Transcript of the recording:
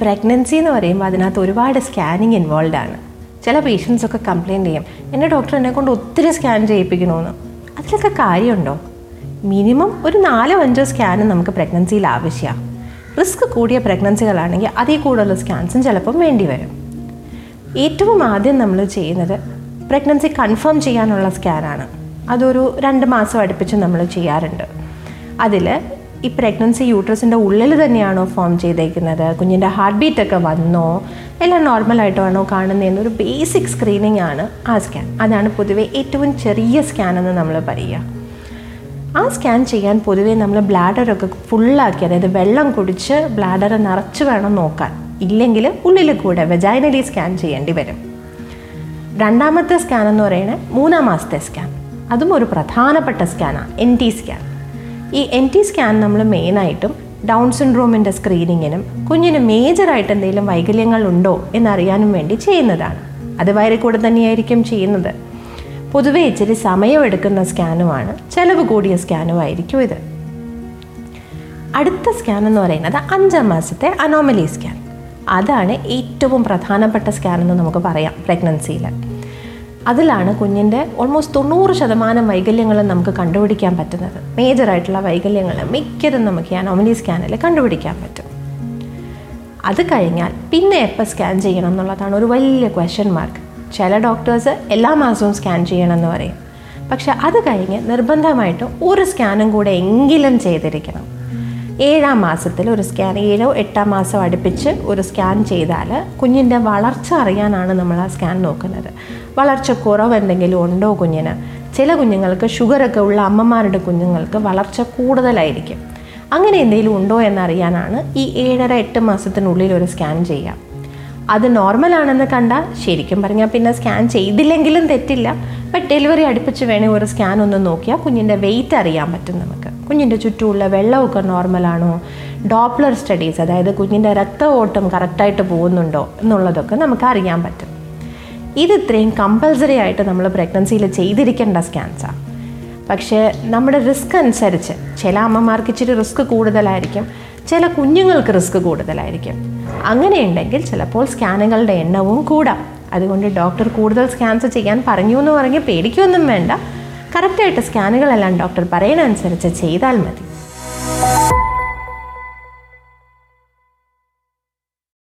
Pregnancy എന്ന് പറയുമ്പോൾ അതിനകത്ത് ഒരുപാട് സ്കാനിങ് ഇൻവോൾവ് ആണ്. ചില പേഷ്യൻസ് ഒക്കെ കംപ്ലയിന്റ് ചെയ്യും എന്റെ ഡോക്ടർ എന്നെ കൊണ്ട് ഒത്തിരി സ്കാൻ ചെയ്യിപ്പിക്കണമെന്ന് അതിലൊക്കെ കാര്യമുണ്ടോ? മിനിമം ഒരു നാലോ അഞ്ചോ സ്കാനും നമുക്ക് പ്രഗ്നൻസിയിൽ ആവശ്യമാണ് റിസ്ക് കൂടിയ പ്രഗ്നൻസികളാണെങ്കിൽ അതിൽ കൂടുതൽ സ്കാൻസും ചിലപ്പം വേണ്ടി വരും. ഏറ്റവും ആദ്യം നമ്മൾ ചെയ്യുന്നത് പ്രഗ്നൻസി കൺഫേം ചെയ്യാനുള്ള സ്കാനാണ് അതൊരു രണ്ട് മാസം അടുപ്പിച്ച് നമ്മൾ ചെയ്യാറുണ്ട്. അതിൽ ഈ പ്രഗ്നൻസി യൂട്രസിന്റെ ഉള്ളിൽ തന്നെയാണോ ഫോം ചെയ്തേക്കുന്നത്? കുഞ്ഞിന്റെ ഹാർട്ട് ബീറ്റ് ഒക്കെ വന്നോ? എല്ലാം നോർമലായിട്ടാണോ കാണുന്നതെന്നൊരു ബേസിക് സ്ക്രീനിങ് ആണ് ആ സ്കാൻ അതാണ് പൊതുവേ ഏറ്റവും ചെറിയ സ്കാൻ എന്ന് നമ്മൾ പറയുക. ആ സ്കാൻ ചെയ്യാൻ പൊതുവേ നമ്മൾ ബ്ലാഡറൊക്കെ ഫുള്ളാക്കി അതായത് വെള്ളം കുടിച്ച് ബ്ലാഡർ നിറച്ച് വേണം നോക്കാൻ. ഇല്ലെങ്കിൽ ഉള്ളിൽ കൂടെ വെജൈനലി സ്കാൻ ചെയ്യേണ്ടി വരും. രണ്ടാമത്തെ സ്കാൻ എന്ന് പറയുന്നത് മൂന്നാം മാസത്തെ സ്കാൻ അതും ഒരു പ്രധാനപ്പെട്ട സ്കാനാണ് എൻ ടി സ്കാൻ ഈ എൻ ടി സ്കാൻ നമ്മൾ മെയിനായിട്ടും ഡൗൺ സിൻഡ്രോമിന്റെ സ്ക്രീനിങ്ങിനും കുഞ്ഞിന് മേജറായിട്ട് എന്തെങ്കിലും വൈകല്യങ്ങൾ ഉണ്ടോ എന്നറിയാനും വേണ്ടി ചെയ്യുന്നതാണ്. അത് വയറിൽ കൂടെ തന്നെയായിരിക്കും ചെയ്യുന്നത്. പൊതുവേ ഇച്ചിരി സമയമെടുക്കുന്ന സ്കാനുമാണ് ചിലവ് കൂടിയ സ്കാനുമായിരിക്കും ഇത്. അടുത്ത സ്കാൻ എന്ന് പറയുന്നത് അഞ്ചാം മാസത്തെ അനോമലി സ്കാൻ അതാണ് ഏറ്റവും പ്രധാനപ്പെട്ട സ്കാൻ എന്ന് നമുക്ക് പറയാം പ്രഗ്നൻസിയിൽ അതിലാണ് കുഞ്ഞിന്റെ ഓൾമോസ്റ്റ് തൊണ്ണൂറ് ശതമാനം വൈകല്യങ്ങളും നമുക്ക് കണ്ടുപിടിക്കാൻ പറ്റുന്നത്. മേജറായിട്ടുള്ള വൈകല്യങ്ങൾ മിക്കതും നമുക്ക് ഈ അനോമലി സ്കാനിൽ കണ്ടുപിടിക്കാൻ പറ്റും. അത് കഴിഞ്ഞാൽ പിന്നെ എപ്പോൾ സ്കാൻ ചെയ്യണം എന്നുള്ളതാണ് ഒരു വലിയ ക്വസ്റ്റ്യൻ മാർക്ക് ചില ഡോക്ടേഴ്സ് എല്ലാ മാസവും സ്കാൻ ചെയ്യണം എന്ന് പറയും. പക്ഷെ അത് കഴിഞ്ഞ് നിർബന്ധമായിട്ടും ഒരു സ്കാനും കൂടെ എങ്കിലും ചെയ്തിരിക്കണം. ഏഴാം മാസത്തിൽ ഒരു സ്കാൻ ഏഴോ എട്ടാം മാസം അടുപ്പിച്ച് ഒരു സ്കാൻ ചെയ്താൽ കുഞ്ഞിന്റെ വളർച്ച അറിയാനാണ് നമ്മൾ ആ സ്കാൻ നോക്കുന്നത്. വളർച്ച കുറവ് എന്തെങ്കിലും ഉണ്ടോ കുഞ്ഞിന്? ചില കുഞ്ഞുങ്ങൾക്ക് ഷുഗറൊക്കെ ഉള്ള അമ്മമാരുടെ കുഞ്ഞുങ്ങൾക്ക് വളർച്ച കൂടുതലായിരിക്കും. അങ്ങനെ എന്തെങ്കിലും ഉണ്ടോ എന്നറിയാനാണ് ഈ ഏഴര എട്ട് മാസത്തിനുള്ളിൽ ഒരു സ്കാൻ ചെയ്യുക. അത് നോർമലാണെന്ന് കണ്ടാൽ ശരിക്കും പറഞ്ഞാൽ പിന്നെ സ്കാൻ ചെയ്തില്ലെങ്കിലും തെറ്റില്ല. ബട്ട് ഡെലിവറി അടുപ്പിച്ച് വേണേൽ ഒരു സ്കാൻ ഒന്ന് നോക്കിയാൽ കുഞ്ഞിന്റെ വെയിറ്റ് അറിയാൻ പറ്റും നമുക്ക് കുഞ്ഞിന്റെ ചുറ്റുമുള്ള വെള്ളമൊക്കെ നോർമലാണോ? ഡോപ്ലർ സ്റ്റഡീസ് അതായത് കുഞ്ഞിന്റെ രക്ത ഓട്ടം കറക്റ്റായിട്ട് പോകുന്നുണ്ടോ എന്നുള്ളതൊക്കെ നമുക്ക് അറിയാൻ പറ്റും. ഇത് ഇത്രയും കമ്പൽസറി ആയിട്ട് നമ്മൾ പ്രഗ്നൻസിയിൽ ചെയ്തിരിക്കേണ്ട സ്കാൻസാണ് പക്ഷേ നമ്മുടെ റിസ്ക് അനുസരിച്ച് ചില അമ്മമാർക്ക് ഇച്ചിരി റിസ്ക് കൂടുതലായിരിക്കും ചില കുഞ്ഞുങ്ങൾക്ക് റിസ്ക് കൂടുതലായിരിക്കും. അങ്ങനെയുണ്ടെങ്കിൽ ചിലപ്പോൾ സ്കാനുകളുടെ എണ്ണവും കൂടാം. അതുകൊണ്ട് ഡോക്ടർ കൂടുതൽ സ്കാൻസ് ചെയ്യാൻ പറഞ്ഞു എന്ന് പറഞ്ഞ് പേടിക്കൊന്നും വേണ്ട. കറക്റ്റായിട്ട് സ്കാനുകളെല്ലാം ഡോക്ടർ പറയുന്നതനുസരിച്ച് ചെയ്താൽ മതി.